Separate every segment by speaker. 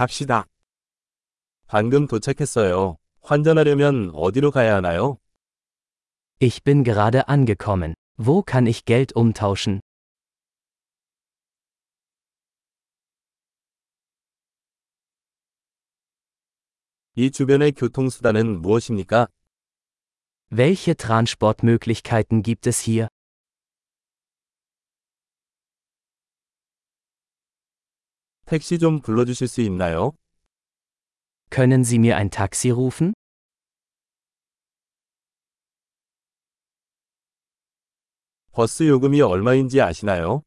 Speaker 1: 갑시다.
Speaker 2: 방금 도착했어요. 환전하려면 어디로 가야 하나요?
Speaker 3: Ich bin gerade angekommen. Wo kann ich Geld umtauschen?
Speaker 2: 이 주변의 교통수단은 무엇입니까?
Speaker 3: Welche Transportmöglichkeiten gibt es hier?
Speaker 2: 택시 좀 불러주실 수 있나요?
Speaker 3: Können Sie mir ein Taxi rufen?
Speaker 2: 버스 요금이 얼마인지 아시나요?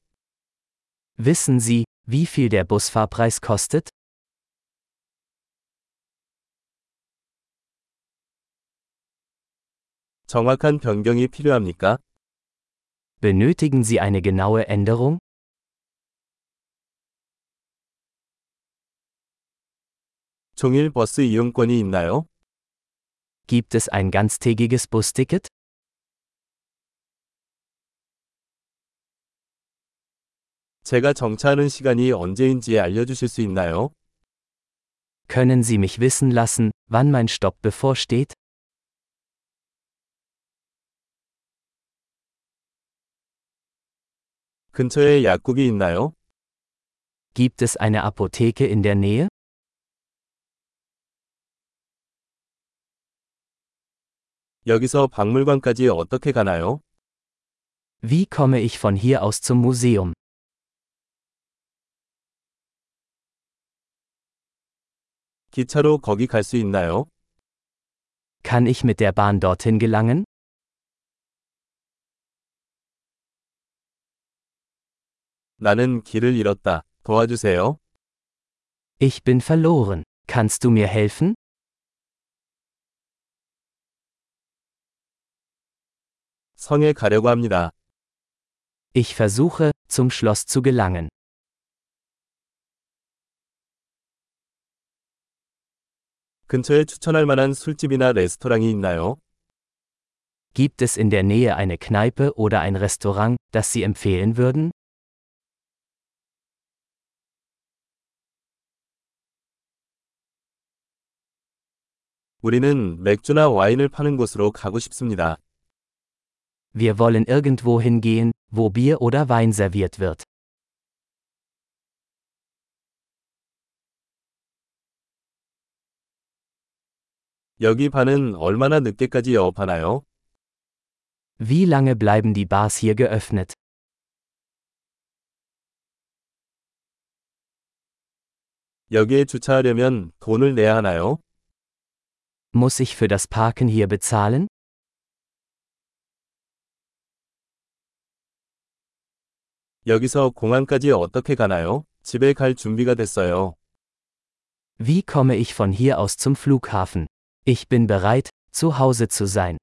Speaker 3: Wissen Sie, wie viel der Busfahrpreis kostet?
Speaker 2: 정확한 변경이 필요합니까?
Speaker 3: Benötigen Sie eine genaue Änderung?
Speaker 2: 종일 버스 이용권이 있나요?
Speaker 3: Gibt es ein ganztägiges Busticket?
Speaker 2: 제가 정차하는 시간이 언제인지 알려주실 수 있나요?
Speaker 3: Können Sie mich wissen lassen, wann mein Stopp bevorsteht?
Speaker 2: 근처에 약국이 있나요?
Speaker 3: Gibt es eine Apotheke in der Nähe?
Speaker 2: 여기서 박물관까지 어떻게 가나요?
Speaker 3: Wie komme ich von hier aus zum Museum?
Speaker 2: 기차로 거기 갈 수 있나요?
Speaker 3: Kann ich mit der Bahn dorthin gelangen?
Speaker 2: 나는 길을 잃었다. 도와주세요.
Speaker 3: Ich bin verloren. Kannst du mir helfen?
Speaker 2: 성에 가려고 합니다.
Speaker 3: Ich versuche, zum Schloss zu gelangen.
Speaker 2: 근처에 추천할 만한 술집이나 레스토랑이 있나요?
Speaker 3: Gibt es in der Nähe eine Kneipe oder ein Restaurant, das Sie empfehlen würden?
Speaker 2: 우리는 맥주나 와인을 파는 곳으로 가고 싶습니다.
Speaker 3: Wir wollen irgendwo hingehen, wo Bier oder Wein serviert wird.
Speaker 2: 여기 반은 얼마나 늦게까지 영업하나요?
Speaker 3: Wie lange bleiben die Bars hier geöffnet?
Speaker 2: 여기에 주차하려면 돈을 내야 하나요?
Speaker 3: Muss ich für das Parken hier bezahlen?
Speaker 2: 여기서 공항까지 어떻게 가나요? 집에 갈 준비가 됐어요.
Speaker 3: Wie komme ich von hier aus zum Flughafen? Ich bin bereit, zu Hause zu sein.